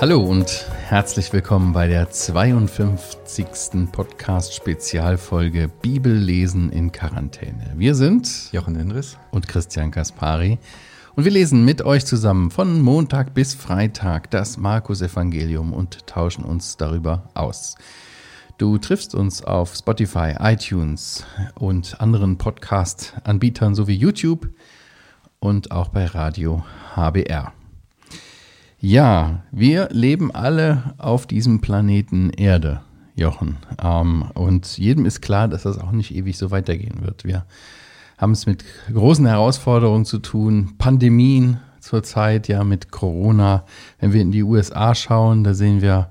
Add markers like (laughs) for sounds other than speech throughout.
Hallo und herzlich willkommen bei der 52. Podcast-Spezialfolge Bibellesen in Quarantäne. Wir sind Jochen Endres und Christian Kaspari und wir lesen mit euch zusammen von Montag bis Freitag das Markus-Evangelium und tauschen uns darüber aus. Du triffst uns auf Spotify, iTunes und anderen Podcast-Anbietern sowie YouTube und auch bei Radio HBR. Ja, wir leben alle auf diesem Planeten Erde, Jochen. Ähm, und jedem ist klar, dass das auch nicht ewig so weitergehen wird. Wir haben es mit großen Herausforderungen zu tun, Pandemien zurzeit, ja mit Corona. Wenn wir in die USA schauen, da sehen wir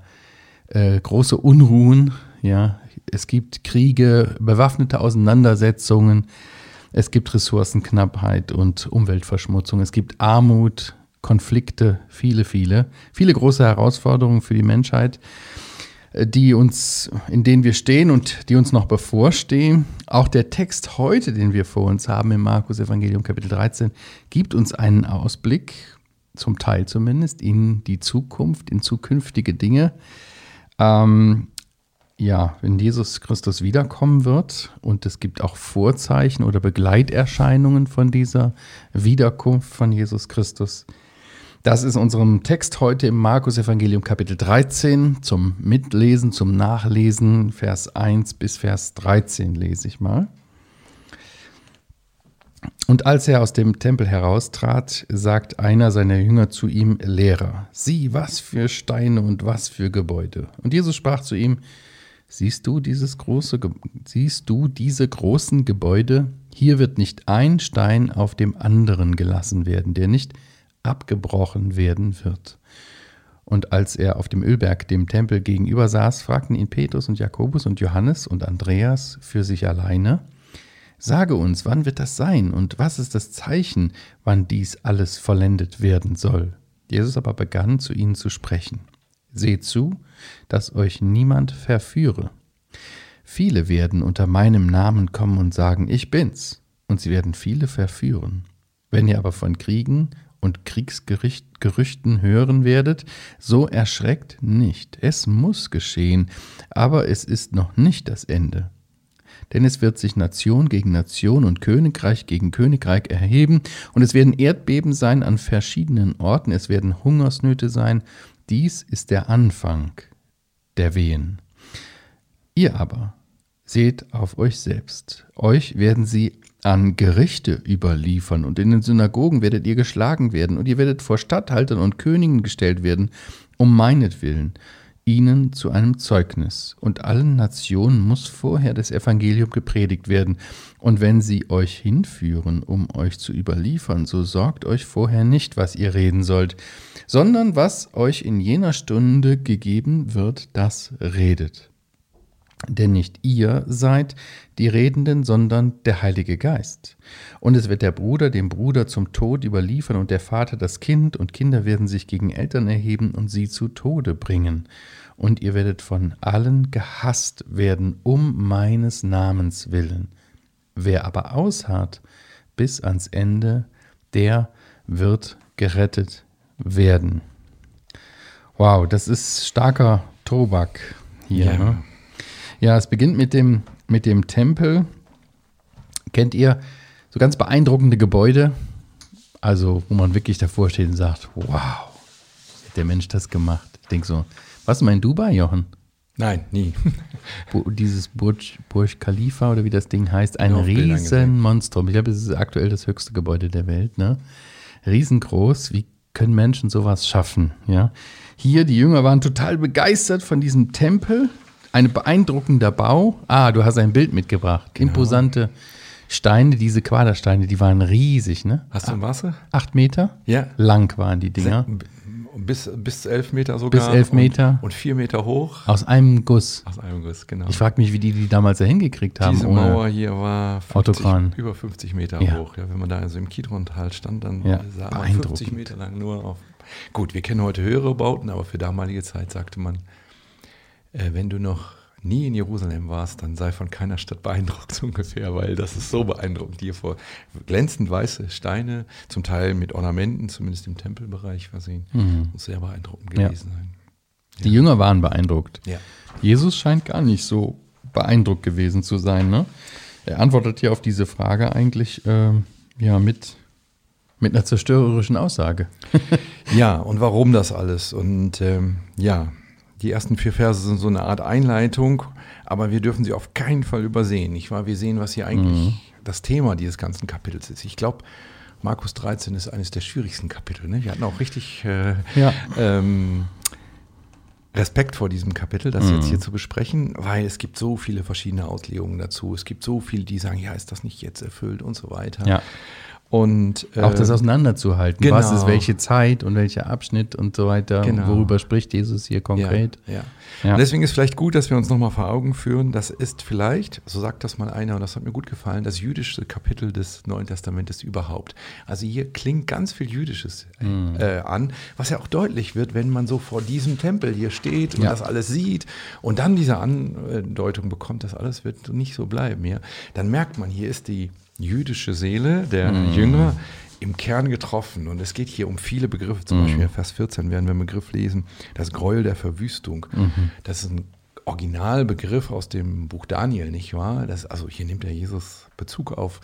äh, große Unruhen, ja. Es gibt Kriege, bewaffnete Auseinandersetzungen, es gibt Ressourcenknappheit und Umweltverschmutzung, es gibt Armut, Konflikte, viele, viele, viele große Herausforderungen für die Menschheit, äh, die uns, in denen wir stehen und die uns noch bevorstehen. Auch der Text heute, den wir vor uns haben im Markus Evangelium Kapitel 13, gibt uns einen Ausblick, zum Teil zumindest, in die Zukunft, in zukünftige Dinge. Ähm, ja, wenn Jesus Christus wiederkommen wird und es gibt auch Vorzeichen oder Begleiterscheinungen von dieser Wiederkunft von Jesus Christus, das ist unserem Text heute im Markus Evangelium Kapitel 13 zum Mitlesen, zum Nachlesen, Vers 1 bis Vers 13 lese ich mal. Und als er aus dem Tempel heraustrat, sagt einer seiner Jünger zu ihm, Lehrer, sieh, was für Steine und was für Gebäude. Und Jesus sprach zu ihm, siehst du dieses große, siehst du diese großen Gebäude? Hier wird nicht ein Stein auf dem anderen gelassen werden, der nicht abgebrochen werden wird. Und als er auf dem Ölberg dem Tempel gegenüber saß, fragten ihn Petrus und Jakobus und Johannes und Andreas für sich alleine, Sage uns, wann wird das sein und was ist das Zeichen, wann dies alles vollendet werden soll? Jesus aber begann zu ihnen zu sprechen. Seht zu, dass euch niemand verführe. Viele werden unter meinem Namen kommen und sagen, ich bin's, und sie werden viele verführen. Wenn ihr aber von Kriegen und Kriegsgerüchten hören werdet, so erschreckt nicht. Es muss geschehen, aber es ist noch nicht das Ende. Denn es wird sich Nation gegen Nation und Königreich gegen Königreich erheben, und es werden Erdbeben sein an verschiedenen Orten, es werden Hungersnöte sein. Dies ist der Anfang der Wehen. Ihr aber seht auf euch selbst. Euch werden sie an Gerichte überliefern, und in den Synagogen werdet ihr geschlagen werden, und ihr werdet vor Statthaltern und Königen gestellt werden, um meinetwillen, ihnen zu einem Zeugnis. Und allen Nationen muss vorher das Evangelium gepredigt werden. Und wenn sie euch hinführen, um euch zu überliefern, so sorgt euch vorher nicht, was ihr reden sollt, sondern was euch in jener Stunde gegeben wird, das redet denn nicht ihr seid die Redenden, sondern der Heilige Geist. Und es wird der Bruder dem Bruder zum Tod überliefern und der Vater das Kind, und Kinder werden sich gegen Eltern erheben und sie zu Tode bringen. Und ihr werdet von allen gehasst werden um meines Namens willen. Wer aber ausharrt bis ans Ende, der wird gerettet werden. Wow, das ist starker Tobak hier. Ja. Ne? Ja, es beginnt mit dem, mit dem Tempel. Kennt ihr so ganz beeindruckende Gebäude? Also, wo man wirklich davor steht und sagt, wow, hat der Mensch das gemacht? Ich denke so, was mal in Dubai, Jochen? Nein, nie. Dieses Burj, Burj Khalifa oder wie das Ding heißt, ein Riesenmonstrum. Ich glaube, es ist aktuell das höchste Gebäude der Welt. Ne? Riesengroß. Wie können Menschen sowas schaffen? Ja? Hier, die Jünger waren total begeistert von diesem Tempel. Ein beeindruckender Bau. Ah, du hast ein Bild mitgebracht. Genau. Imposante Steine, diese Quadersteine, die waren riesig, ne? Hast du ein Wasser? Acht Meter? Ja. Lang waren die Dinger. Bis, bis elf Meter sogar. Bis elf Meter. Und, und, vier Meter hoch. Aus einem Guss. Aus einem Guss, genau. Ich frage mich, wie die die damals da hingekriegt haben. Diese Mauer hier war 50, über 50 Meter ja. hoch. Ja, wenn man da also im Kidron-Tal stand, dann ja, sah man 50 Meter lang nur auf. Gut, wir kennen heute höhere Bauten, aber für damalige Zeit sagte man, äh, wenn du noch nie in Jerusalem warst, dann sei von keiner Stadt beeindruckt (laughs) so ungefähr, weil das ist so beeindruckend hier vor glänzend weiße Steine, zum Teil mit Ornamenten, zumindest im Tempelbereich versehen. Mhm. Muss sehr beeindruckend gewesen ja. sein. Die ja. Jünger waren beeindruckt. Ja. Jesus scheint gar nicht so beeindruckt gewesen zu sein. Ne? Er antwortet ja auf diese Frage eigentlich äh, ja, mit, mit einer zerstörerischen Aussage. (laughs) ja, und warum das alles? Und ähm, ja, die ersten vier Verse sind so eine Art Einleitung, aber wir dürfen sie auf keinen Fall übersehen. Nicht wahr? Wir sehen, was hier eigentlich mhm. das Thema dieses ganzen Kapitels ist. Ich glaube, Markus 13 ist eines der schwierigsten Kapitel. Ne? Wir hatten auch richtig äh, ja. ähm, Respekt vor diesem Kapitel, das mhm. jetzt hier zu besprechen, weil es gibt so viele verschiedene Auslegungen dazu. Es gibt so viele, die sagen, ja, ist das nicht jetzt erfüllt und so weiter. Ja. Und, äh, auch das auseinanderzuhalten. Genau. Was ist welche Zeit und welcher Abschnitt und so weiter. Genau. Worüber spricht Jesus hier konkret? Ja, ja. ja. Und deswegen ist vielleicht gut, dass wir uns nochmal vor Augen führen, das ist vielleicht, so sagt das mal einer, und das hat mir gut gefallen, das jüdischste Kapitel des Neuen Testamentes überhaupt. Also hier klingt ganz viel Jüdisches mhm. äh, an, was ja auch deutlich wird, wenn man so vor diesem Tempel hier steht und ja. das alles sieht und dann diese Andeutung bekommt, das alles wird nicht so bleiben. Ja? Dann merkt man, hier ist die jüdische Seele der mhm. Jünger im Kern getroffen. Und es geht hier um viele Begriffe. Zum mhm. Beispiel in Vers 14 werden wir einen Begriff lesen, das Gräuel der Verwüstung. Mhm. Das ist ein Originalbegriff aus dem Buch Daniel, nicht wahr? Das, also hier nimmt der Jesus Bezug auf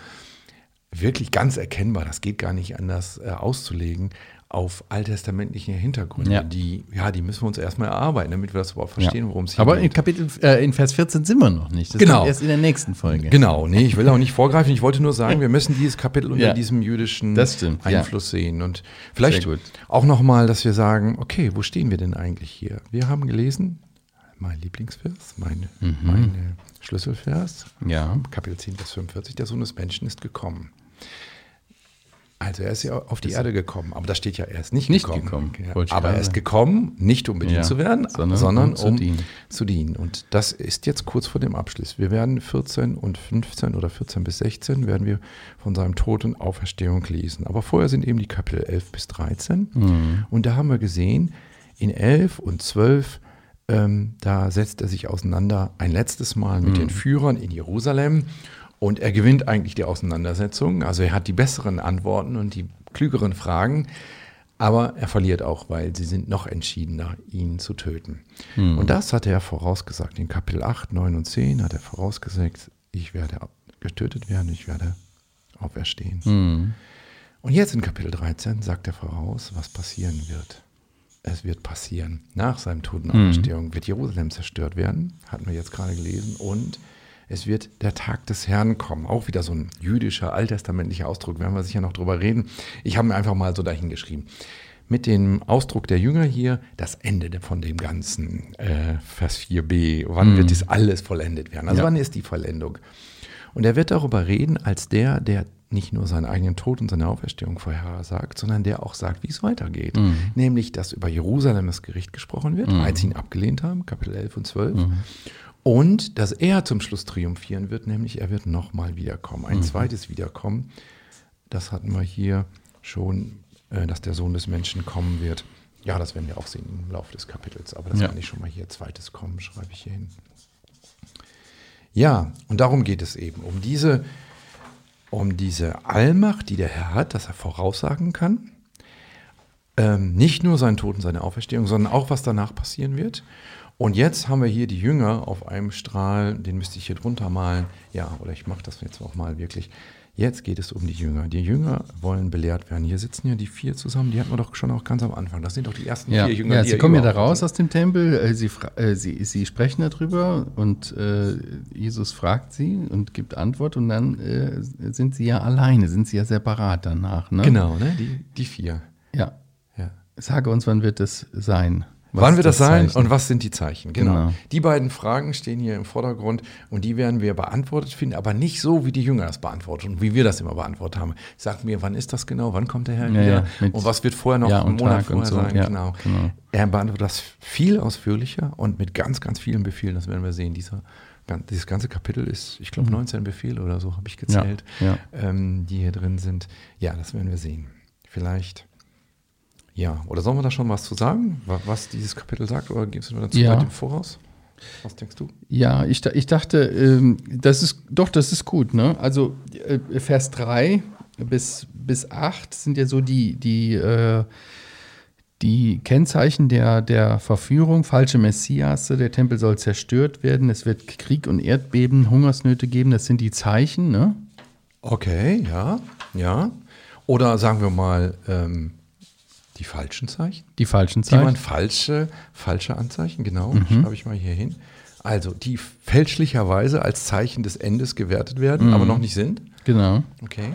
wirklich ganz erkennbar, das geht gar nicht anders äh, auszulegen, auf alttestamentliche Hintergründe, ja. die, ja, die müssen wir uns erstmal erarbeiten, damit wir das überhaupt verstehen, ja. worum es hier Aber geht. Aber in Kapitel, äh, in Vers 14 sind wir noch nicht. Das genau. erst in der nächsten Folge. Genau, nee, ich will auch nicht vorgreifen. Ich wollte nur sagen, wir müssen dieses Kapitel unter ja. diesem jüdischen Einfluss sehen. Und vielleicht auch nochmal, dass wir sagen, okay, wo stehen wir denn eigentlich hier? Wir haben gelesen, mein Lieblingsvers, mein, mhm. mein Schlüsselvers, ja. Kapitel 10, Vers 45, der Sohn des Menschen ist gekommen. Also er ist ja auf die Erde gekommen, aber da steht ja, er ist nicht, nicht gekommen. gekommen. Ja. Aber er ist gekommen, nicht um bedient ja, zu werden, sondern, sondern um, zu, um dienen. zu, dienen. Und das ist jetzt kurz vor dem Abschluss. Wir werden 14 und 15 oder 14 bis 16 werden wir von seinem Tod und Auferstehung lesen. Aber vorher sind eben die Kapitel 11 bis 13. Mhm. Und da haben wir gesehen, in 11 und 12 ähm, da setzt er sich auseinander ein letztes Mal mit mhm. den Führern in Jerusalem und er gewinnt eigentlich die Auseinandersetzung. Also er hat die besseren Antworten und die klügeren Fragen. Aber er verliert auch, weil sie sind noch entschiedener, ihn zu töten. Hm. Und das hat er vorausgesagt. In Kapitel 8, 9 und 10 hat er vorausgesagt, ich werde getötet werden, ich werde auferstehen. Hm. Und jetzt in Kapitel 13 sagt er voraus, was passieren wird. Es wird passieren. Nach seinem Tod und hm. Auferstehung wird Jerusalem zerstört werden, hatten wir jetzt gerade gelesen, und es wird der Tag des Herrn kommen. Auch wieder so ein jüdischer, alttestamentlicher Ausdruck, werden wir sicher noch drüber reden. Ich habe mir einfach mal so dahingeschrieben. Mit dem Ausdruck der Jünger hier, das Ende von dem Ganzen, äh, Vers 4b, wann mm. wird das alles vollendet werden? Also ja. wann ist die Vollendung? Und er wird darüber reden als der, der nicht nur seinen eigenen Tod und seine Auferstehung vorhersagt, sondern der auch sagt, wie es weitergeht. Mhm. Nämlich, dass über Jerusalem das Gericht gesprochen wird, mhm. als sie ihn abgelehnt haben, Kapitel 11 und 12. Mhm. Und dass er zum Schluss triumphieren wird, nämlich er wird nochmal wiederkommen. Ein mhm. zweites Wiederkommen. Das hatten wir hier schon, äh, dass der Sohn des Menschen kommen wird. Ja, das werden wir auch sehen im Laufe des Kapitels. Aber das ja. kann ich schon mal hier zweites kommen, schreibe ich hier hin. Ja, und darum geht es eben, um diese, um diese Allmacht, die der Herr hat, dass er voraussagen kann. Ähm, nicht nur seinen Tod und seine Auferstehung, sondern auch, was danach passieren wird. Und jetzt haben wir hier die Jünger auf einem Strahl, den müsste ich hier drunter malen. Ja, oder ich mache das jetzt auch mal wirklich. Jetzt geht es um die Jünger. Die Jünger wollen belehrt werden. Hier sitzen ja die vier zusammen, die hatten wir doch schon auch ganz am Anfang. Das sind doch die ersten ja, vier Jünger. Ja, sie kommen ja da raus aus dem Tempel, äh, sie, äh, sie, sie sprechen darüber und äh, Jesus fragt sie und gibt Antwort und dann äh, sind sie ja alleine, sind sie ja separat danach. Ne? Genau, ne? die, die vier. Ja. ja. Sage uns, wann wird es sein? Wann wird das, das sein und was sind die Zeichen? Genau. genau. Die beiden Fragen stehen hier im Vordergrund und die werden wir beantwortet finden, aber nicht so, wie die Jünger das beantworten und wie wir das immer beantwortet haben. Sag mir, wann ist das genau? Wann kommt der Herr ja, wieder? Ja, und was wird vorher noch ja, einen Monat Tag vorher so. sein? Genau. genau. Er beantwortet das viel ausführlicher und mit ganz, ganz vielen Befehlen. Das werden wir sehen. Dieser dieses ganze Kapitel ist, ich glaube, 19 Befehle oder so habe ich gezählt, ähm, die hier drin sind. Ja, das werden wir sehen. Vielleicht ja, oder sollen wir da schon was zu sagen, was dieses Kapitel sagt, oder gibst du mir dazu ja. weit im Voraus? Was denkst du? Ja, ich, ich dachte, ähm, das ist doch, das ist gut. Ne? Also äh, Vers 3 bis, bis 8 sind ja so die, die, äh, die Kennzeichen der, der Verführung, falsche Messias, der Tempel soll zerstört werden, es wird Krieg und Erdbeben, Hungersnöte geben, das sind die Zeichen. Ne? Okay, ja, ja. Oder sagen wir mal, ähm, die falschen Zeichen? Die falschen Zeichen. Die waren falsche, falsche Anzeichen, genau. Mhm. Schreibe ich mal hier hin. Also, die fälschlicherweise als Zeichen des Endes gewertet werden, mhm. aber noch nicht sind. Genau. Okay.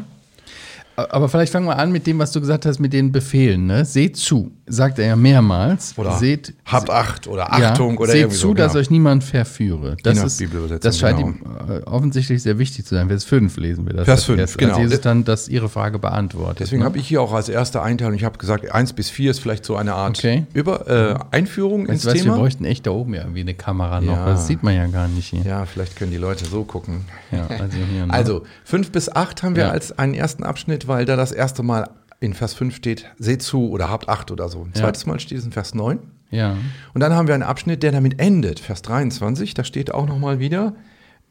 Aber vielleicht fangen wir an mit dem, was du gesagt hast, mit den Befehlen. Ne? Seht zu, sagt er ja mehrmals. Oder seht, habt Acht oder Achtung ja, oder Seht zu, so, genau. dass euch niemand verführe. Das, ist, das scheint genau. ihm äh, offensichtlich sehr wichtig zu sein. Vers 5 lesen wir das. Vers 5, genau. Als Jesus dann das Ihre Frage beantwortet. Deswegen ne? habe ich hier auch als erste Einteilung, ich habe gesagt, 1 bis 4 ist vielleicht so eine Art okay. Über, äh, Einführung weißt ins was, Thema. Wir bräuchten echt da oben ja irgendwie eine Kamera noch. Ja. Das sieht man ja gar nicht hier. Ja, vielleicht können die Leute so gucken. Ja, also, hier, (laughs) ne? also 5 bis 8 haben wir als einen ersten Abschnitt, weil da das erste Mal in Vers 5 steht, seht zu oder habt Acht oder so. Ein zweites Mal steht es in Vers 9. Ja. Und dann haben wir einen Abschnitt, der damit endet, Vers 23, da steht auch nochmal wieder,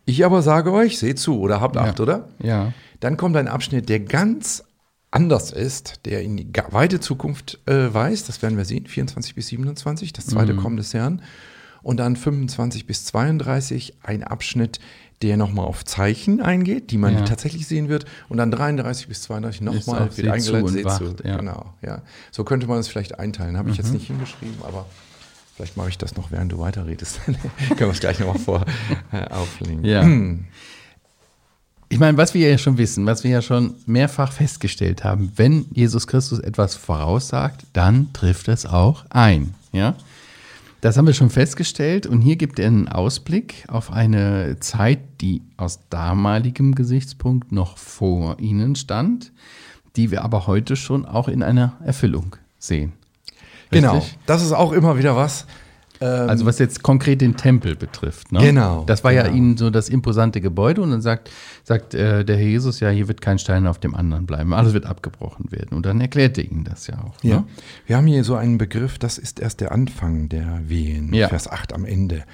ich aber sage euch, seht zu oder habt Acht, ja. oder? Ja. Dann kommt ein Abschnitt, der ganz anders ist, der in die weite Zukunft äh, weist, das werden wir sehen, 24 bis 27, das zweite mhm. Kommen des Herrn. Und dann 25 bis 32 ein Abschnitt, der nochmal auf Zeichen eingeht, die man ja. tatsächlich sehen wird. Und dann 33 bis 32 nochmal wird eingeleitet, seht zu. Ja. Genau, ja. So könnte man es vielleicht einteilen. Habe ich mhm. jetzt nicht hingeschrieben, aber vielleicht mache ich das noch, während du weiterredest. (laughs) Können wir es gleich nochmal vor äh, auflegen. Ja. Hm. (clears throat) Ich meine, was wir ja schon wissen, was wir ja schon mehrfach festgestellt haben, wenn Jesus Christus etwas voraussagt, dann trifft es auch ein. Ja? Das haben wir schon festgestellt und hier gibt er einen Ausblick auf eine Zeit, die aus damaligem Gesichtspunkt noch vor ihnen stand, die wir aber heute schon auch in einer Erfüllung sehen. Genau. Richtig? Genau, das ist auch immer wieder was, also was jetzt konkret den Tempel betrifft. Ne? Genau. Das war genau. ja ihnen so das imposante Gebäude und dann sagt, sagt äh, der Herr Jesus, ja, hier wird kein Stein auf dem anderen bleiben, alles wird abgebrochen werden. Und dann erklärte ihnen das ja auch. Ja. Ne? Wir haben hier so einen Begriff, das ist erst der Anfang der Wehen, ja. Vers 8 am Ende.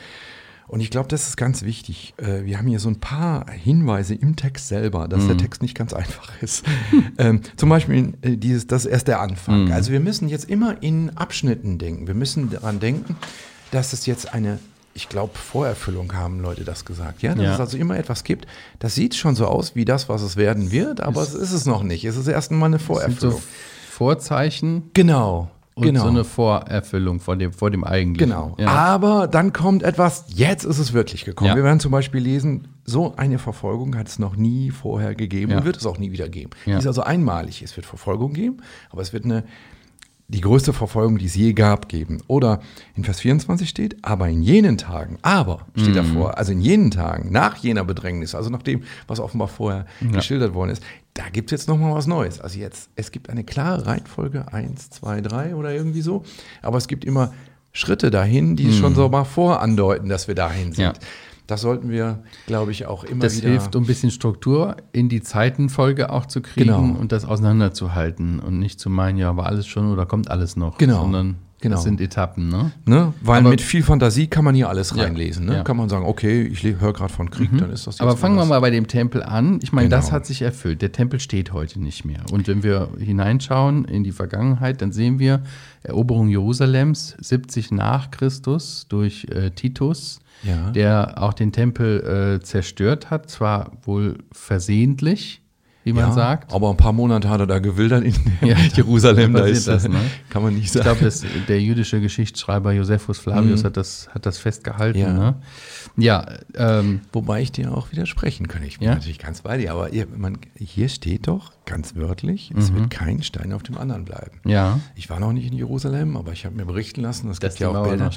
Und ich glaube, das ist ganz wichtig. Äh, wir haben hier so ein paar Hinweise im Text selber, dass mm. der mhm. Text nicht ganz einfach ist. (laughs) ähm, zum Beispiel äh, dieses, das ist erst der Anfang. Mm. Also wir müssen jetzt immer in Abschnitten denken. Wir müssen daran denken, dass es jetzt eine, ich glaube, Vorerfüllung haben Leute das gesagt. Ja, dass ja. es also immer etwas gibt. Das sieht schon so aus wie das, was es werden wird, aber es, es ist es noch nicht. Es ist erst mal eine Vorerfüllung. So Vorzeichen. Genau. Und genau. so eine Vorerfüllung vor dem, vor dem eigentlichen. Genau. Ja. Aber dann kommt etwas, jetzt ist es wirklich gekommen. Ja. Wir werden zum Beispiel lesen, so eine Verfolgung hat es noch nie vorher gegeben ja. und wird es auch nie wieder geben. Die ist also einmalig. Es wird Verfolgung geben, aber es wird eine die größte Verfolgung, die es je gab, geben. Oder in Vers 24 steht, aber in jenen Tagen, aber steht mhm. davor, also in jenen Tagen, nach jener Bedrängnis, also nach dem, was offenbar vorher ja. geschildert worden ist, da gibt es jetzt nochmal was Neues. Also jetzt, es gibt eine klare Reihenfolge, 1, 2, 3 oder irgendwie so, aber es gibt immer Schritte dahin, die mhm. schon so mal vorandeuten, dass wir dahin sind. Ja. Das sollten wir, glaube ich, auch immer das wieder. Das hilft, um ein bisschen Struktur in die Zeitenfolge auch zu kriegen genau. und das auseinanderzuhalten und nicht zu meinen, ja, war alles schon oder kommt alles noch. Genau. Sondern Genau. Das sind Etappen, ne? ne? Weil aber mit viel Fantasie kann man hier alles reinlesen. Ne? Ja. Kann man sagen, okay, ich höre gerade von Krieg, mhm. dann ist das jetzt Aber fangen wir mal bei dem Tempel an. Ich meine, genau. das hat sich erfüllt. Der Tempel steht heute nicht mehr. Und wenn wir hineinschauen in die Vergangenheit, dann sehen wir Eroberung Jerusalems 70 nach Christus durch äh, Titus ja. der auch den Tempel äh, zerstört hat, zwar wohl versehentlich, wie man ja, sagt. Aber ein paar Monate hat er da gewildert in (laughs) ja, (laughs) Jerusalem. Da ist das, ne? (laughs) Kann man nicht sagen. Ich glaube, der jüdische Geschichtsschreiber Josephus Flavius mhm. hat, das, hat das festgehalten. Ja, ne? ja ähm, wobei ich dir auch widersprechen kann. Ich bin natürlich ganz bei dir, aber ihr, man, hier steht doch ganz wörtlich, es mhm. wird kein Stein auf dem anderen bleiben. Ja. Ich war noch nicht in Jerusalem, aber ich habe mir berichten lassen, es gibt ja auch Bilder.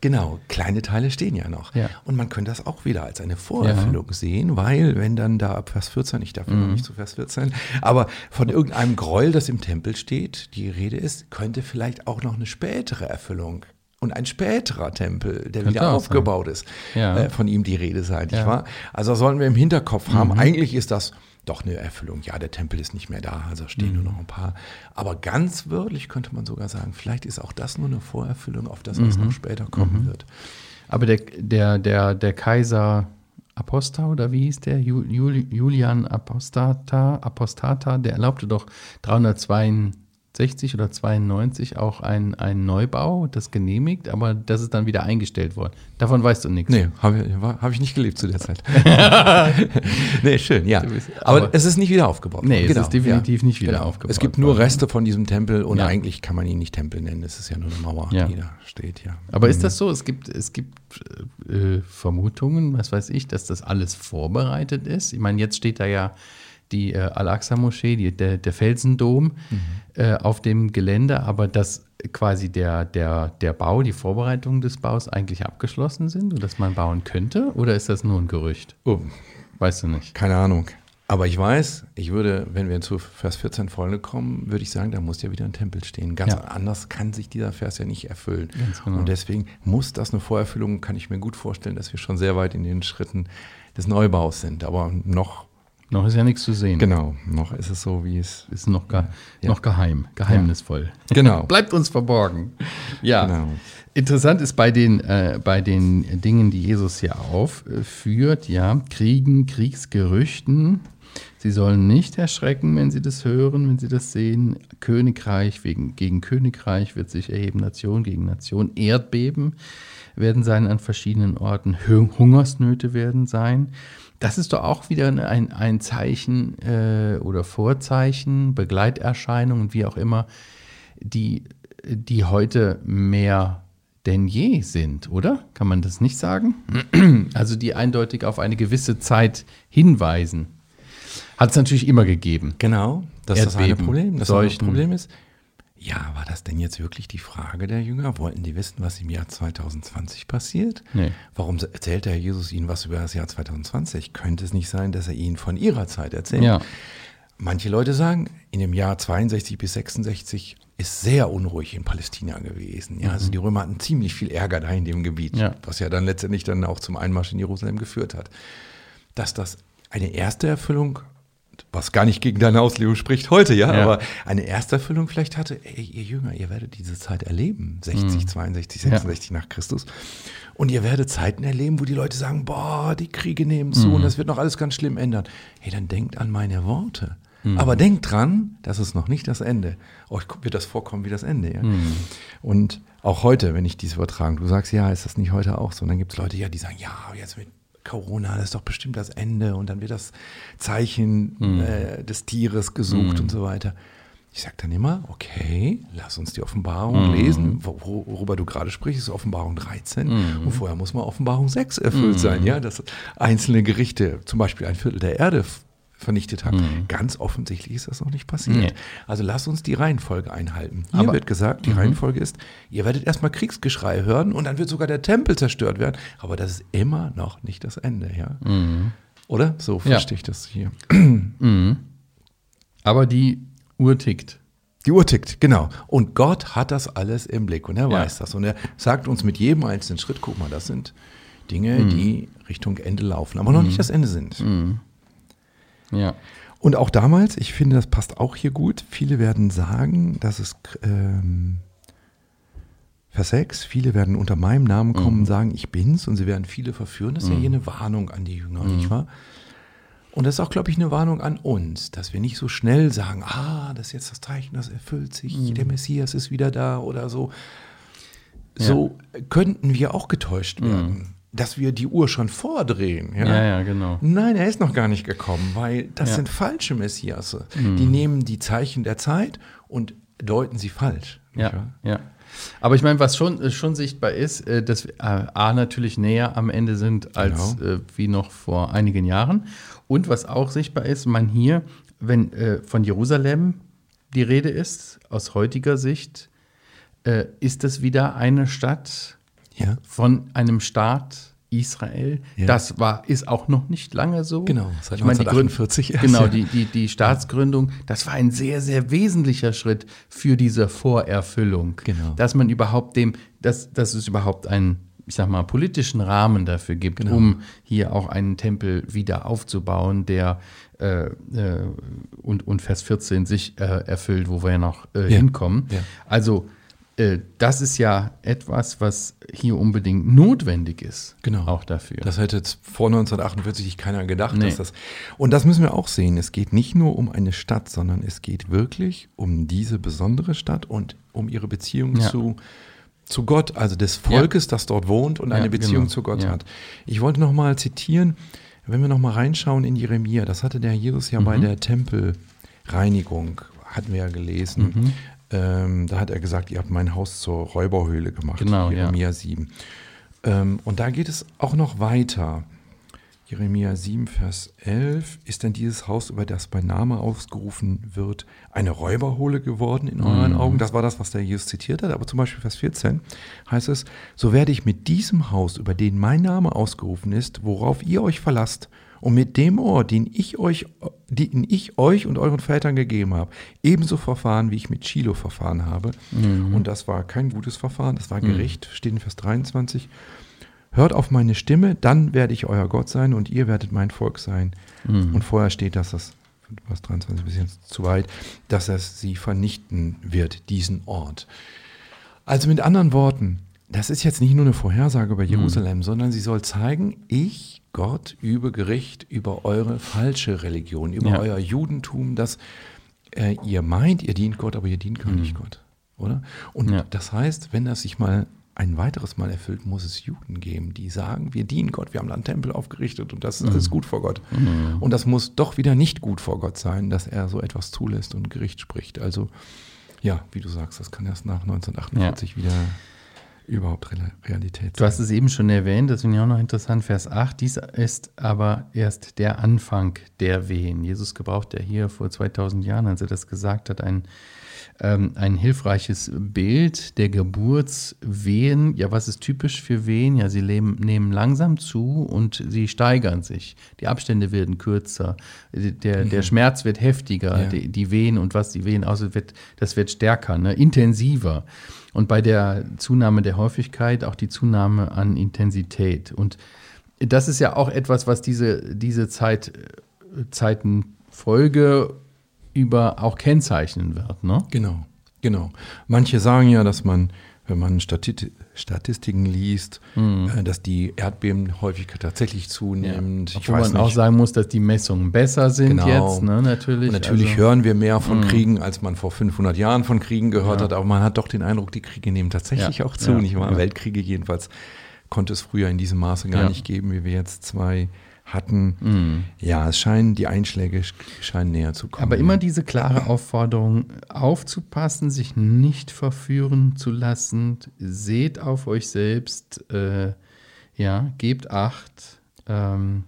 Genau, kleine Teile stehen ja noch. Und man könnte das auch wieder als eine Vorerfüllung sehen, weil wenn dann da ab Vers 14, ich darf mhm. noch nicht zu Vers 14, aber von irgendeinem Gräuel, das im Tempel steht, die Rede ist, könnte vielleicht auch noch eine spätere Erfüllung und ein späterer Tempel, der Könnte wieder aufgebaut sein. ist, ja. äh, von ihm die Rede sein, ja. wahr? Also sollten wir im Hinterkopf haben, mhm. eigentlich ist das doch eine Erfüllung. Ja, der Tempel ist nicht mehr da, also stehen mhm. nur noch ein paar. Aber ganz wörtlich könnte man sogar sagen, vielleicht ist auch das nur eine Vorerfüllung auf das, was mhm. noch später kommen mhm. wird. Aber der, der, der, der Kaiser Aposta oder wie hieß der? Julian Apostata, Apostata, der erlaubte doch 302 60 oder 92 auch ein, ein Neubau, das genehmigt, aber das ist dann wieder eingestellt worden. Davon weißt du nichts. Nee, habe ich, hab ich nicht gelebt zu der Zeit. (laughs) (laughs) nee, schön, ja. Aber, aber, es ist nicht wieder aufgebaut. Nee, genau, es ist definitiv ja. nicht wieder genau. aufgebaut Es gibt nur Reste von diesem Tempel und ja. eigentlich kann man ihn nicht Tempel nennen. Es ist ja nur eine Mauer, ja. die da steht, ja. Aber mhm. ist das so? Es gibt, es gibt äh, Vermutungen, was weiß ich, dass das alles vorbereitet ist. Ich meine, jetzt steht da ja die äh, Al-Aqsa-Moschee, der, der Felsendom mhm. äh, auf dem Gelände, aber dass quasi der, der, der Bau, die Vorbereitungen des Baus eigentlich abgeschlossen sind und dass man bauen könnte? Oder ist das nur ein Gerücht? Oh. Weißt du nicht? Keine Ahnung. Aber ich weiß, ich würde, wenn wir zu Vers 14 Freunde kommen, würde ich sagen, da muss ja wieder ein Tempel stehen. Ganz ja. anders kann sich dieser Vers ja nicht erfüllen. Genau. Und deswegen muss das eine Vorerfüllung, kann ich mir gut vorstellen, dass wir schon sehr weit in den Schritten des Neubaus sind. Aber noch noch ist ja nichts zu sehen. Genau, noch ist es so, wie es ist. Noch, ge ja. noch geheim, geheimnisvoll. Ja. Genau. (laughs) Bleibt uns verborgen. Ja. Genau. Interessant ist bei den, äh, bei den Dingen, die Jesus hier aufführt, ja, Kriegen, Kriegsgerüchten. Sie sollen nicht erschrecken, wenn sie das hören, wenn sie das sehen. Königreich wegen, gegen Königreich wird sich erheben, Nation gegen Nation. Erdbeben werden sein an verschiedenen Orten. Hungersnöte werden sein. Das ist doch auch wieder ein, ein Zeichen äh, oder Vorzeichen, Begleiterscheinungen, wie auch immer, die, die heute mehr denn je sind, oder? Kann man das nicht sagen? (clears throat) Also die eindeutig auf eine gewisse Zeit hinweisen. Hat es natürlich immer gegeben. Genau, das ist das eine Problem. Das Problem ist, ja, war das denn jetzt wirklich die Frage der Jünger? Wollten die wissen, was im Jahr 2020 passiert? Nee. Warum erzählt der Herr Jesus ihnen was über das Jahr 2020? Könnte es nicht sein, dass er ihnen von ihrer Zeit erzählt? Ja. Manche Leute sagen, in dem Jahr 62 bis 66 ist sehr unruhig in Palästina gewesen. Ja, also mhm. die Römer hatten ziemlich viel Ärger da in dem Gebiet, ja. was ja dann letztendlich dann auch zum Einmarsch in Jerusalem geführt hat. Dass das eine erste Erfüllung was gar nicht gegen deine Auslegung spricht heute, ja, ja. aber eine Ersterfüllung vielleicht hatte, ey, ihr Jünger, ihr werdet diese Zeit erleben, 60, mhm. 62, 66 ja. nach Christus. Und ihr werdet Zeiten erleben, wo die Leute sagen, boah, die Kriege nehmen zu mhm. und das wird noch alles ganz schlimm ändern. Hey, dann denkt an meine Worte. Mhm. Aber denkt dran, das ist noch nicht das Ende. Euch wird das vorkommen wie das Ende. Ja? Mhm. Und auch heute, wenn ich dies übertragen, du sagst, ja, ist das nicht heute auch so? Und dann gibt es Leute, ja, die sagen, ja, jetzt mit Corona, das ist doch bestimmt das Ende und dann wird das Zeichen mhm. äh, des Tieres gesucht mhm. und so weiter. Ich sage dann immer, okay, lass uns die Offenbarung mhm. lesen, worüber du gerade sprichst, ist Offenbarung 13 mhm. und vorher muss mal Offenbarung 6 erfüllt sein, mhm. ja, dass einzelne Gerichte, zum Beispiel ein Viertel der Erde vernichtet hat. Mhm. Ganz offensichtlich ist das noch nicht passiert. Nee. Also lass uns die Reihenfolge einhalten. Hier Aber, wird gesagt, die mhm. Reihenfolge ist, ihr werdet erstmal Kriegsgeschrei hören und dann wird sogar der Tempel zerstört werden. Aber das ist immer noch nicht das Ende, ja. Mhm. Oder? So verstehe ja. ich das hier. (clears throat) Mhm. Aber die Uhr tickt. Die Uhr tickt, genau. Und Gott hat das alles im Blick und er ja. weiß das. Und er sagt uns mit jedem einzelnen Schritt, guck mal, das sind Dinge, mhm. die Richtung Ende laufen, aber noch nicht das Ende sind. Ja. Und auch damals, ich finde, das passt auch hier gut. Viele werden sagen, dass es ähm, Vers 6, viele werden unter meinem Namen kommen und mhm. sagen, ich bin's und sie werden viele verführen. Das ist mhm. ja hier eine Warnung an die Jünger, mhm. nicht wahr? Und das ist auch, glaube ich, eine Warnung an uns, dass wir nicht so schnell sagen, ah, das ist jetzt das Zeichen, das erfüllt sich, mhm. der Messias ist wieder da oder so. So ja. könnten wir auch getäuscht mhm. werden dass wir die Uhr schon vordrehen. Ja? ja, ja, genau. Nein, er ist noch gar nicht gekommen, weil das ja. sind falsche Messiasse. Mhm. Die nehmen die Zeichen der Zeit und deuten sie falsch. Ja, ja. Aber ich meine, was schon, äh, schon sichtbar ist, äh, dass wir äh, A natürlich näher am Ende sind als genau. wie noch vor einigen Jahren. Und was auch sichtbar ist, man hier, wenn von Jerusalem die Rede ist, aus heutiger Sicht, ist das wieder eine Stadt, ja. von einem Staat Israel. Ja. Das war, ist auch noch nicht lange so. Genau, seit ich meine, 1948 die (laughs) Genau, die, die, die Staatsgründung, das war ein sehr, sehr wesentlicher Schritt für diese Vorerfüllung. Genau. Dass man überhaupt dem, dass, dass es überhaupt einen, ich sag mal, politischen Rahmen dafür gibt, genau. um hier auch einen Tempel wieder aufzubauen, der äh, äh, und, und Vers 14 sich äh, erfüllt, wo wir ja noch äh, ja. hinkommen. Ja. Also das ist ja etwas, was hier unbedingt notwendig ist. Genau. Auch dafür. Das hätte jetzt vor 1948 keiner gedacht, nee. dass das. Und das müssen wir auch sehen. Es geht nicht nur um eine Stadt, sondern es geht wirklich um diese besondere Stadt und um ihre Beziehung ja. zu, zu Gott, also des Volkes, ja. das dort wohnt und eine Beziehung genau. zu Gott hat. Ich wollte noch mal zitieren, wenn wir noch mal reinschauen in Jeremia, das hatte der Jesus ja mhm. bei der Tempelreinigung, hatten wir ja gelesen. Mhm. Ähm, da hat er gesagt, ihr habt mein Haus zur Räuberhöhle gemacht. Genau, Jeremia ja. 7. Ähm, und da geht es auch noch weiter. Jeremia 7, Vers 11. Ist denn dieses Haus, über das mein Name ausgerufen wird, eine Räuberhole geworden in euren mhm. Augen? Das war das, was der Jesus zitiert hat. Aber zum Beispiel Vers 14 heißt es, so werde ich mit diesem Haus, über den mein Name ausgerufen ist, worauf ihr euch verlasst, und mit dem Ort, den ich euch, den ich euch und euren Vätern gegeben habe, ebenso verfahren, wie ich mit Shiloh verfahren habe. Mhm. Und das war kein gutes Verfahren, das war mhm. Gericht, mhm. steht in Vers 23. Hört auf meine Stimme, dann werde ich euer Gott sein und ihr werdet mein Volk sein. Mhm. Und vorher steht, dass das, Vers 23 ein bisschen zu weit, dass er sie vernichten wird, diesen Ort. Also mit anderen Worten, das ist jetzt nicht nur eine Vorhersage über mhm. Jerusalem, sondern sie soll zeigen, ich Gott übe Gericht über eure falsche Religion, über ja. euer Judentum, dass äh, ihr meint, ihr dient Gott, aber ihr dient gar mhm. nicht Gott, oder? Und ja. das heißt, wenn das sich mal ein weiteres Mal erfüllt, muss es Juden geben, die sagen, wir dienen Gott, wir haben da einen Tempel aufgerichtet und das ist mhm. alles gut vor Gott. Mhm. Und das muss doch wieder nicht gut vor Gott sein, dass er so etwas zulässt und Gericht spricht. Also ja, wie du sagst, das kann erst nach 1948 ja. wieder überhaupt Realität Du hast es eben schon erwähnt, das finde ich auch noch interessant, Vers 8, dies ist aber erst der Anfang der Wehen. Jesus gebraucht ja hier vor 2000 Jahren, als er das gesagt hat, ein, ähm, ein hilfreiches Bild der Geburtswehen. Ja, was ist typisch für Wehen? Ja, sie leben, nehmen langsam zu und sie steigern sich. Die Abstände werden kürzer, der, der mhm. Schmerz wird heftiger, ja. die, die Wehen und was die Wehen aussieht, wird, das wird stärker, ne? intensiver. Und bei der Zunahme der Häufigkeit auch die Zunahme an Intensität. Und das ist ja auch etwas, was diese, diese Zeit, Zeitenfolge über auch kennzeichnen wird. Ne? Genau, genau. Manche sagen ja, dass man wenn man Statit Statistiken liest, mhm. äh, dass die Erdbebenhäufigkeit tatsächlich zunimmt. Ja. Obwohl man nicht. auch sagen muss, dass die Messungen besser sind genau. jetzt, ne, natürlich. Und natürlich also, hören wir mehr von mhm. Kriegen, als man vor 500 Jahren von Kriegen gehört ja. hat, aber man hat doch den Eindruck, die Kriege nehmen tatsächlich ja. auch zu, nicht wahr? Weltkriege jedenfalls konnte es früher in diesem Maße gar nicht geben, wie wir jetzt zwei hatten. Mhm. Ja, es scheinen, die Einschläge scheinen näher zu kommen. Aber immer diese klare Aufforderung, aufzupassen, sich nicht verführen zu lassen. Seht auf euch selbst, äh, ja, gebt Acht. Ähm,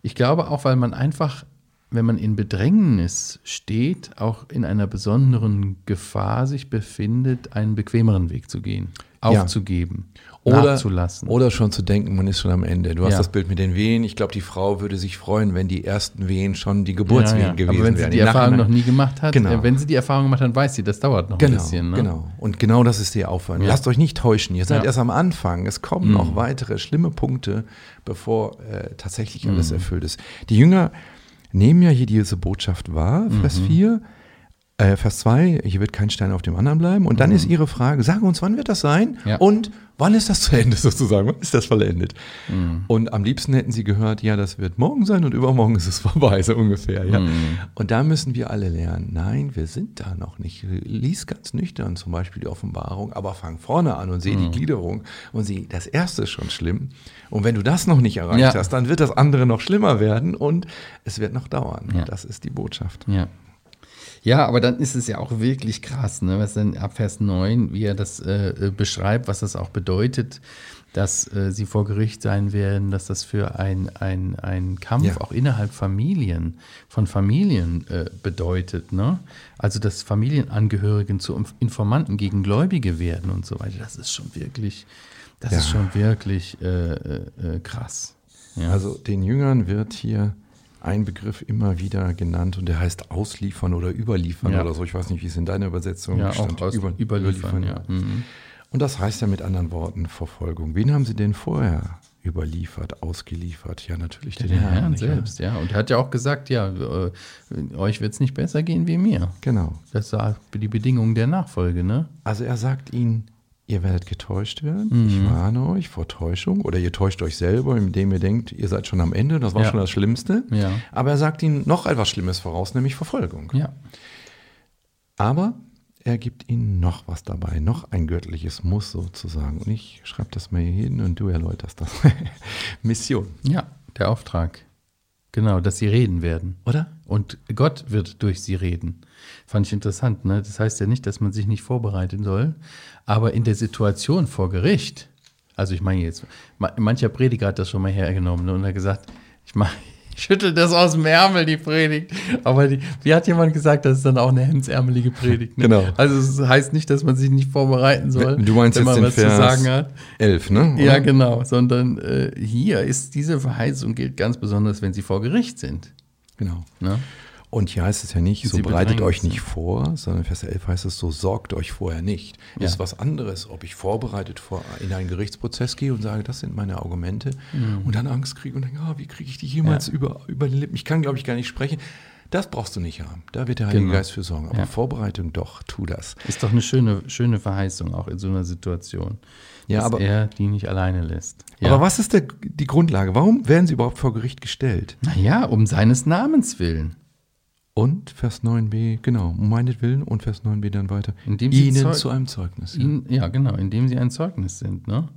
ich glaube auch, weil man einfach, wenn man in Bedrängnis steht, auch in einer besonderen Gefahr sich befindet, einen bequemeren Weg zu gehen, aufzugeben. Ja oder, nachzulassen. Oder schon zu denken, man ist schon am Ende. Du hast ja. das Bild mit den Wehen. Ich glaube, die Frau würde sich freuen, wenn die ersten Wehen schon die Geburtswehen ja, ja. gewesen wären. Aber wenn sie die Erfahrung noch nie gemacht hat, genau. äh, wenn sie die Erfahrung gemacht hat, weiß sie, das dauert noch genau, ein bisschen. Ne? Genau. Und genau das ist der Aufwand. Lasst euch nicht täuschen. Ihr seid erst am Anfang. Es kommen mhm. noch weitere schlimme Punkte, bevor äh, tatsächlich alles mhm. erfüllt ist. Die Jünger nehmen ja hier diese Botschaft wahr, Vers mhm. 4 äh, Vers 2, hier wird kein Stein auf dem anderen bleiben. Und dann mhm. ist ihre Frage, sag uns, wann wird das sein? Ja. Und wann ist das zu Ende (laughs) sozusagen? Wann ist das vollendet? Mhm. Und am liebsten hätten sie gehört, ja, das wird morgen sein und übermorgen ist es (laughs) vorbei, so ungefähr. Ja? Mhm. Und da müssen wir alle lernen, nein, wir sind da noch nicht. Lies ganz nüchtern zum Beispiel die Offenbarung, aber fang vorne an und sehe die mhm. Gliederung und sieh, das erste ist schon schlimm. Und wenn du das noch nicht erreicht ja. hast, dann wird das andere noch schlimmer werden und es wird noch dauern. Ja. Das ist die Botschaft. Ja. Ja, aber dann ist es ja auch wirklich krass, ne? was dann ab Vers 9, wie er das äh, äh, beschreibt, was das auch bedeutet, dass äh, sie vor Gericht sein werden, dass das für ein, ein, ein Kampf ja. auch innerhalb Familien, von Familien äh, bedeutet. Ne? Also, dass Familienangehörigen zu Informanten gegen Gläubige werden und so weiter. Das ist schon wirklich, das ja. ist schon wirklich äh, äh, krass. Ja. Also den Jüngern wird hier ein Begriff immer wieder genannt und der heißt ausliefern oder überliefern ja. oder so. Ich weiß nicht, wie es in deiner Übersetzung ja, stand. Auch Über, überliefern, überliefern, ja. Mhm. Und das heißt ja mit anderen Worten Verfolgung. Wen haben sie denn vorher überliefert, ausgeliefert. Ja, natürlich den, den Herrn, Herrn selbst, ja. Und er hat ja auch gesagt, ja, äh, euch wird es nicht besser gehen wie mir. Genau. Das war die Bedingung der Nachfolge, ne? Also er sagt ihnen, ihr werdet getäuscht werden. Mhm. Ich warne euch vor Täuschung. Oder ihr täuscht euch selber, indem ihr denkt, ihr seid schon am Ende. Das war ja. schon das Schlimmste. Ja. Aber er sagt ihnen noch etwas Schlimmes voraus, nämlich Verfolgung. Ja. Aber er gibt ihnen noch was dabei, noch ein göttliches Muss sozusagen. Und ich schreibe das mal hier hin und du erläuterst das. (laughs) Mission. Ja, der Auftrag. Genau, dass sie reden werden. Oder? Und Gott wird durch sie reden. Fand ich interessant. Ne? Das heißt ja nicht, dass man sich nicht vorbereiten soll, aber in der Situation vor Gericht, also ich meine jetzt, mancher Prediger hat das schon mal hergenommen ne, und hat gesagt, ich mache schüttelt das aus dem Ärmel, die Predigt. Aber die, wie hat jemand gesagt, das ist dann auch eine hemdsärmelige Predigt. Ne? Genau. Also es heißt nicht, dass man sich nicht vorbereiten soll, du meinst wenn man jetzt was Vers zu sagen hat. 11, ne? Oder? Ja, genau. Sondern äh, hier ist diese Verheißung gilt ganz besonders, wenn sie vor Gericht sind. Genau. Ne? Und hier heißt es ja nicht, so bereitet euch nicht vor, sondern Vers 11 heißt es, so sorgt euch vorher nicht. Ja. ist was anderes, ob ich vorbereitet vor, in einen Gerichtsprozess gehe und sage, das sind meine Argumente mhm. und dann Angst kriege und denke, oh, wie kriege ich die jemals ja. über, über die Lippen? Ich kann, glaube ich, gar nicht sprechen. Das brauchst du nicht haben. Da wird der Heilige genau. Geist für sorgen. Aber ja. Vorbereitung doch, tu das. Ist doch eine schöne, schöne Verheißung, auch in so einer Situation. Ja, dass aber, er die nicht alleine lässt. Ja. Aber was ist der, die Grundlage? Warum werden sie überhaupt vor Gericht gestellt? Naja, um seines Namens willen. Und Vers 9b, genau, um meinetwillen und Vers 9b dann weiter. Indem sie Ihnen zu einem Zeugnis. Ihn, ja, genau, indem sie ein Zeugnis sind. Ne?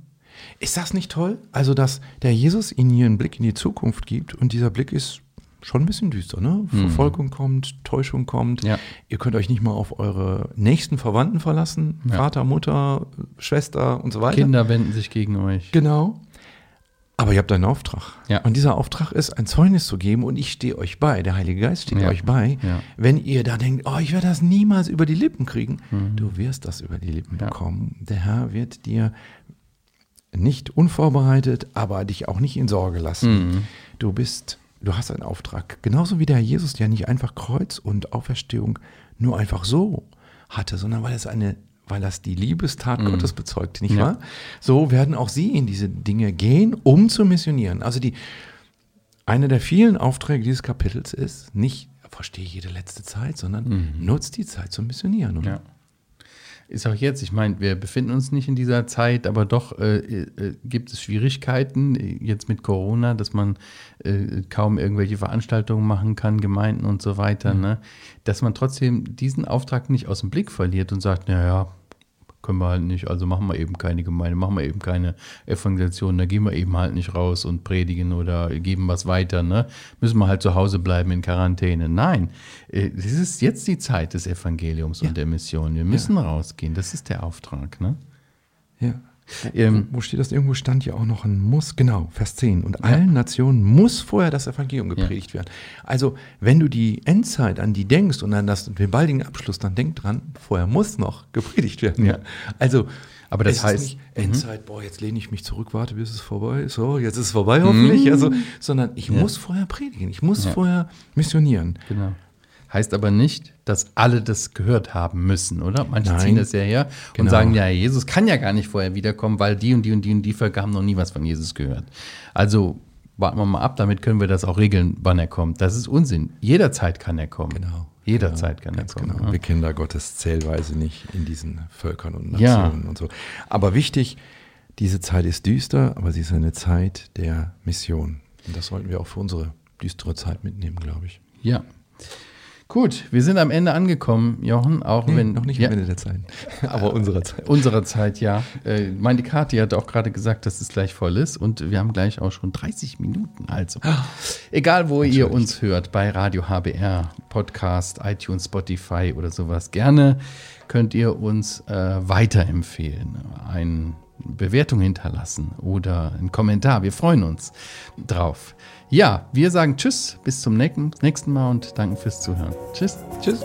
Ist das nicht toll? Also, dass der Jesus ihnen hier einen Blick in die Zukunft gibt und dieser Blick ist schon ein bisschen düster. Ne? Mhm. Verfolgung kommt, Täuschung kommt. Ja. Ihr könnt euch nicht mal auf eure nächsten Verwandten verlassen. Ja. Vater, Mutter, Schwester und so weiter. Kinder wenden sich gegen euch. Genau. Aber ihr habt einen Auftrag. Ja. Und dieser Auftrag ist, ein Zeugnis zu geben und ich stehe euch bei, der Heilige Geist steht ja. euch bei. Ja. Wenn ihr da denkt, oh, ich werde das niemals über die Lippen kriegen, mhm. du wirst das über die Lippen bekommen. Der Herr wird dir nicht unvorbereitet, aber dich auch nicht in Sorge lassen. Mhm. Du bist, du hast einen Auftrag. Genauso wie der Herr Jesus ja nicht einfach Kreuz und Auferstehung nur einfach so hatte, sondern weil es eine weil das die Liebestat mhm. Gottes bezeugt, nicht ja. wahr? So werden auch sie in diese Dinge gehen, um zu missionieren. Also die, einer der vielen Aufträge dieses Kapitels ist, nicht verstehe jede letzte Zeit, sondern mhm. nutzt die Zeit zum Missionieren. Ja. Ist auch jetzt, ich meine, wir befinden uns nicht in dieser Zeit, aber doch äh, äh, gibt es Schwierigkeiten jetzt mit Corona, dass man äh, kaum irgendwelche Veranstaltungen machen kann, Gemeinden und so weiter. Mhm. Ne? Dass man trotzdem diesen Auftrag nicht aus dem Blick verliert und sagt, naja, können wir halt nicht, also machen wir eben keine Gemeinde, machen wir eben keine Evangelisation, da gehen wir eben halt nicht raus und predigen oder geben was weiter, ne? Müssen wir halt zu Hause bleiben in Quarantäne. Nein, äh, es ist jetzt die Zeit des Evangeliums ja. und der Mission. Wir müssen ja. rausgehen, das ist der Auftrag, ne? Ja. Ähm, wo steht das? Irgendwo stand ja auch noch ein Muss, genau, Vers 10. Und allen ja. Nationen muss vorher das Evangelium gepredigt ja. werden. Also, wenn du die Endzeit an die denkst und an das, den baldigen Abschluss, dann denk dran, vorher muss noch gepredigt werden. Ja. Also, aber das heißt. Nicht mhm. Endzeit, boah, jetzt lehne ich mich zurück, warte, bis es vorbei ist. So, jetzt ist es vorbei hoffentlich. Mhm. Also, sondern ich muss vorher predigen, ich muss vorher missionieren. Genau. Heißt aber nicht, dass alle das gehört haben müssen, oder? Manche Nein, ziehen das ja her und genau. sagen, ja, Jesus kann ja gar nicht vorher wiederkommen, weil die und die und die und die Völker haben noch nie was von Jesus gehört. Also warten wir mal ab, damit können wir das auch regeln, wann er kommt. Das ist Unsinn. Jederzeit kann er kommen. Genau. Jederzeit genau, kann er kommen. Genau. Wir kennen da Gottes Zählweise nicht in diesen Völkern und Nationen ja. und so. Aber wichtig, diese Zeit ist düster, aber sie ist eine Zeit der Mission. Und das sollten wir auch für unsere düstere Zeit mitnehmen, glaube ich. Ja. Gut, wir sind am Ende angekommen, Jochen, auch nee, wenn. Noch nicht ja, am Ende der Zeit. Aber unserer Zeit. (laughs) Unserer Zeit, ja. Äh, meine Kati hat auch gerade gesagt, dass es gleich voll ist und wir haben gleich auch schon 30 Minuten. Also, ah, egal wo ihr uns hört, bei Radio HBR, Podcast, iTunes, Spotify oder sowas, gerne könnt ihr uns äh, weiterempfehlen. Eine Bewertung hinterlassen oder einen Kommentar. Wir freuen uns drauf. Ja, wir sagen Tschüss, bis zum nächsten Mal und danken fürs Zuhören. Tschüss. Tschüss.